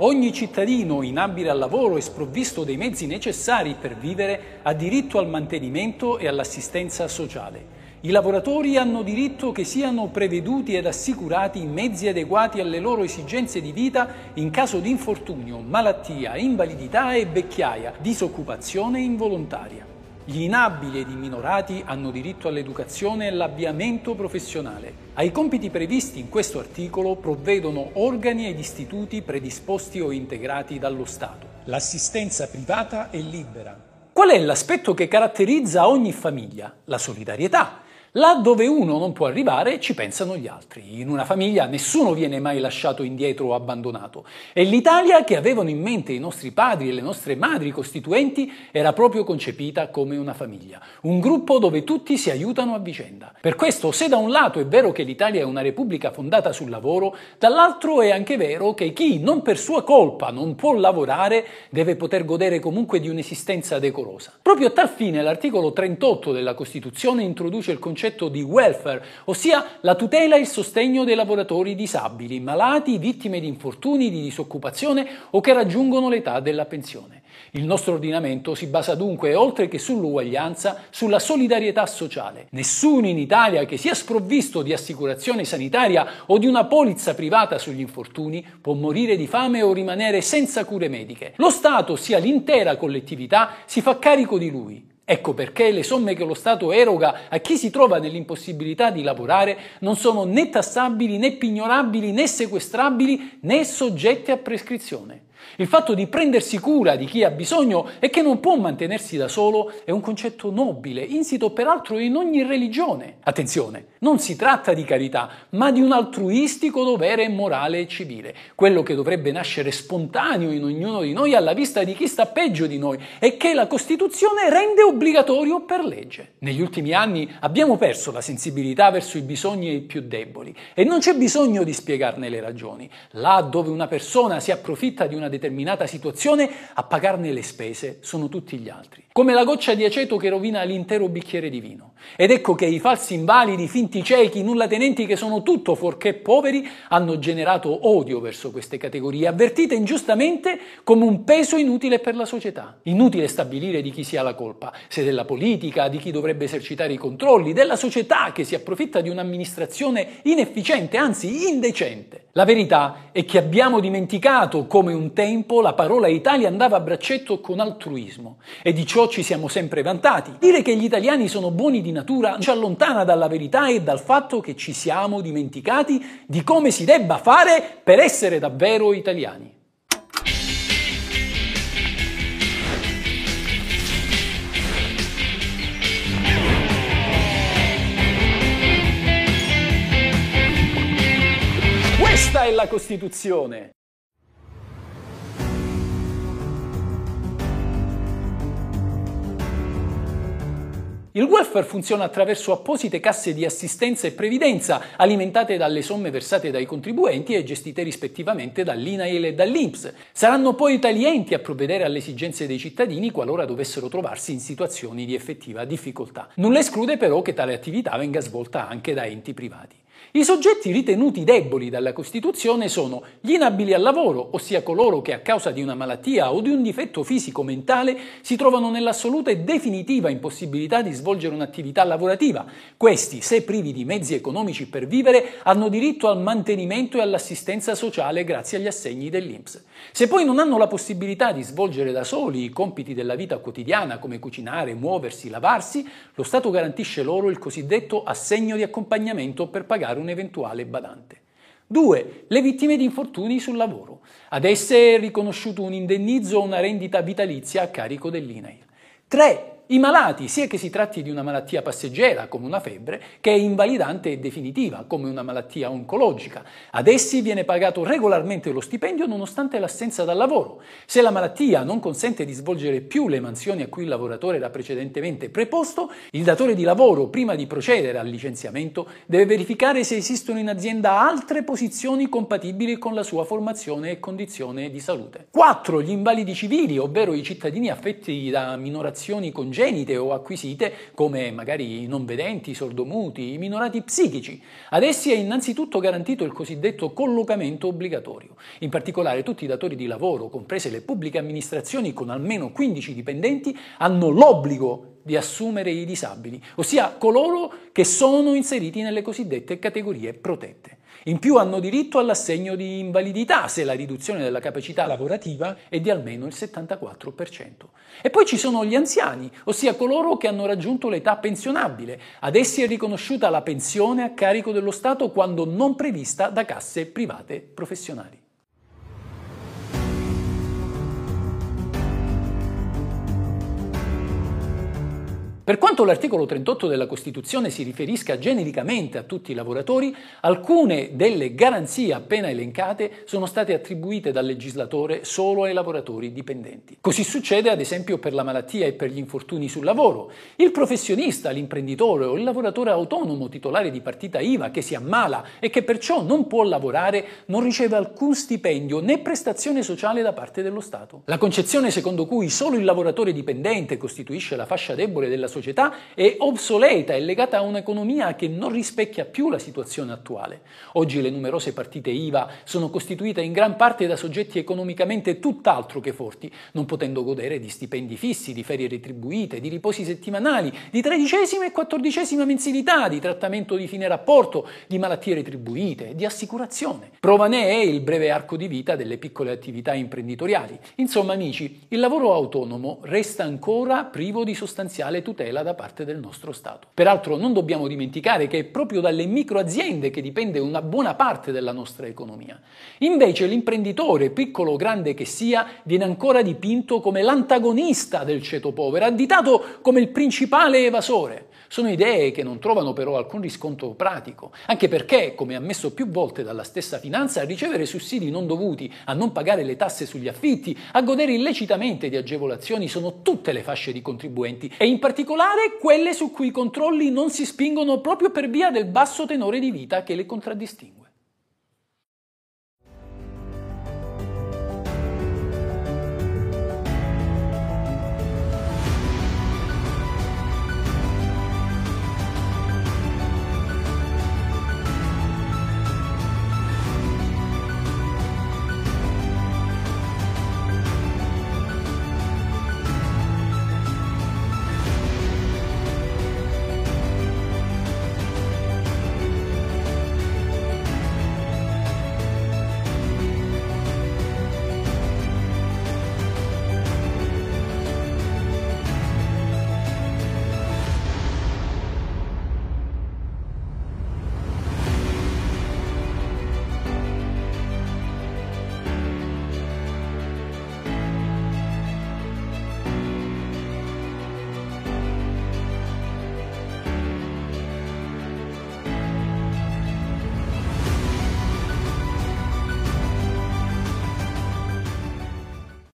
Ogni cittadino inabile al lavoro e sprovvisto dei mezzi necessari per vivere ha diritto al mantenimento e all'assistenza sociale. I lavoratori hanno diritto che siano preveduti ed assicurati mezzi adeguati alle loro esigenze di vita in caso di infortunio, malattia, invalidità e vecchiaia, disoccupazione involontaria. Gli inabili ed i minorati hanno diritto all'educazione e all'avviamento professionale. Ai compiti previsti in questo articolo provvedono organi ed istituti predisposti o integrati dallo Stato. L'assistenza privata è libera. Qual è l'aspetto che caratterizza ogni famiglia? La solidarietà. Là dove uno non può arrivare ci pensano gli altri. In una famiglia nessuno viene mai lasciato indietro o abbandonato. E l'Italia che avevano in mente i nostri padri e le nostre madri costituenti era proprio concepita come una famiglia, un gruppo dove tutti si aiutano a vicenda. Per questo, se da un lato è vero che l'Italia è una repubblica fondata sul lavoro, dall'altro è anche vero che chi non per sua colpa non può lavorare deve poter godere comunque di un'esistenza decorosa. Proprio a tal fine l'articolo 38 della Costituzione introduce il concetto concetto di welfare, ossia la tutela e il sostegno dei lavoratori disabili, malati, vittime di infortuni, di disoccupazione o che raggiungono l'età della pensione. Il nostro ordinamento si basa dunque, oltre che sull'uguaglianza, sulla solidarietà sociale. Nessuno in Italia che sia sprovvisto di assicurazione sanitaria o di una polizza privata sugli infortuni può morire di fame o rimanere senza cure mediche. Lo Stato, sia l'intera collettività, si fa carico di lui. Ecco perché le somme che lo Stato eroga a chi si trova nell'impossibilità di lavorare non sono né tassabili né pignorabili né sequestrabili né soggette a prescrizione. Il fatto di prendersi cura di chi ha bisogno e che non può mantenersi da solo è un concetto nobile, insito peraltro in ogni religione. Attenzione, non si tratta di carità, ma di un altruistico dovere morale e civile, quello che dovrebbe nascere spontaneo in ognuno di noi alla vista di chi sta peggio di noi e che la Costituzione rende obbligatorio per legge. Negli ultimi anni abbiamo perso la sensibilità verso i bisogni più deboli e non c'è bisogno di spiegarne le ragioni. Là dove una persona si approfitta di una determinata determinata situazione, a pagarne le spese sono tutti gli altri. Come la goccia di aceto che rovina l'intero bicchiere di vino. Ed ecco che i falsi invalidi, finti ciechi, nullatenenti che sono tutto fuorché poveri, hanno generato odio verso queste categorie, avvertite ingiustamente come un peso inutile per la società. Inutile stabilire di chi sia la colpa, se della politica, di chi dovrebbe esercitare i controlli, della società che si approfitta di un'amministrazione inefficiente, anzi indecente. La verità è che abbiamo dimenticato come un tempo la parola Italia andava a braccetto con altruismo e di ciò ci siamo sempre vantati. Dire che gli italiani sono buoni di natura ci allontana dalla verità e dal fatto che ci siamo dimenticati di come si debba fare per essere davvero italiani. Questa è la Costituzione. Il welfare funziona attraverso apposite casse di assistenza e previdenza, alimentate dalle somme versate dai contribuenti e gestite rispettivamente dall'INAIL e dall'INPS. Saranno poi tali enti a provvedere alle esigenze dei cittadini qualora dovessero trovarsi in situazioni di effettiva difficoltà. Nulla esclude però che tale attività venga svolta anche da enti privati. I soggetti ritenuti deboli dalla Costituzione sono gli inabili al lavoro, ossia coloro che a causa di una malattia o di un difetto fisico-mentale si trovano nell'assoluta e definitiva impossibilità di svolgere un'attività lavorativa. Questi, se privi di mezzi economici per vivere, hanno diritto al mantenimento e all'assistenza sociale grazie agli assegni dell'INPS. Se poi non hanno la possibilità di svolgere da soli i compiti della vita quotidiana come cucinare, muoversi, lavarsi, lo Stato garantisce loro il cosiddetto assegno di accompagnamento per pagare un eventuale badante. 2. Le vittime di infortuni sul lavoro. Ad esse è riconosciuto un indennizzo o una rendita vitalizia a carico dell'INAIL. 3. I malati, sia che si tratti di una malattia passeggera come una febbre, che è invalidante e definitiva come una malattia oncologica. Ad essi viene pagato regolarmente lo stipendio nonostante l'assenza dal lavoro. Se la malattia non consente di svolgere più le mansioni a cui il lavoratore era precedentemente preposto, il datore di lavoro, prima di procedere al licenziamento, deve verificare se esistono in azienda altre posizioni compatibili con la sua formazione e condizione di salute. 4. Gli invalidi civili, ovvero i cittadini affetti da minorazioni congenite congenite o acquisite, come magari i non vedenti, i sordomuti, i minorati psichici. Ad essi è innanzitutto garantito il cosiddetto collocamento obbligatorio. In particolare tutti i datori di lavoro, comprese le pubbliche amministrazioni con almeno 15 dipendenti, hanno l'obbligo di assumere i disabili, ossia coloro che sono inseriti nelle cosiddette categorie protette. In più hanno diritto all'assegno di invalidità se la riduzione della capacità lavorativa è di almeno il 74%. E poi ci sono gli anziani, ossia coloro che hanno raggiunto l'età pensionabile. Ad essi è riconosciuta la pensione a carico dello Stato quando non prevista da casse private professionali. Per quanto l'articolo 38 della Costituzione si riferisca genericamente a tutti i lavoratori, alcune delle garanzie appena elencate sono state attribuite dal legislatore solo ai lavoratori dipendenti. Così succede ad esempio per la malattia e per gli infortuni sul lavoro. Il professionista, l'imprenditore o il lavoratore autonomo titolare di partita IVA che si ammala e che perciò non può lavorare non riceve alcun stipendio né prestazione sociale da parte dello Stato. La concezione secondo cui solo il lavoratore dipendente costituisce la fascia debole della società società è obsoleta e legata a un'economia che non rispecchia più la situazione attuale. Oggi le numerose partite IVA sono costituite in gran parte da soggetti economicamente tutt'altro che forti, non potendo godere di stipendi fissi, di ferie retribuite, di riposi settimanali, di tredicesima e quattordicesima mensilità, di trattamento di fine rapporto, di malattie retribuite, di assicurazione. Prova ne è il breve arco di vita delle piccole attività imprenditoriali. Insomma, amici, il lavoro autonomo resta ancora privo di sostanziale tutela tutela da parte del nostro Stato. Peraltro non dobbiamo dimenticare che è proprio dalle microaziende che dipende una buona parte della nostra economia. Invece l'imprenditore, piccolo o grande che sia, viene ancora dipinto come l'antagonista del ceto povero, additato come il principale evasore. Sono idee che non trovano però alcun riscontro pratico, anche perché, come ammesso più volte dalla stessa finanza, a ricevere sussidi non dovuti, a non pagare le tasse sugli affitti, a godere illecitamente di agevolazioni sono tutte le fasce di contribuenti e in particolare quelle su cui i controlli non si spingono proprio per via del basso tenore di vita che le contraddistingue.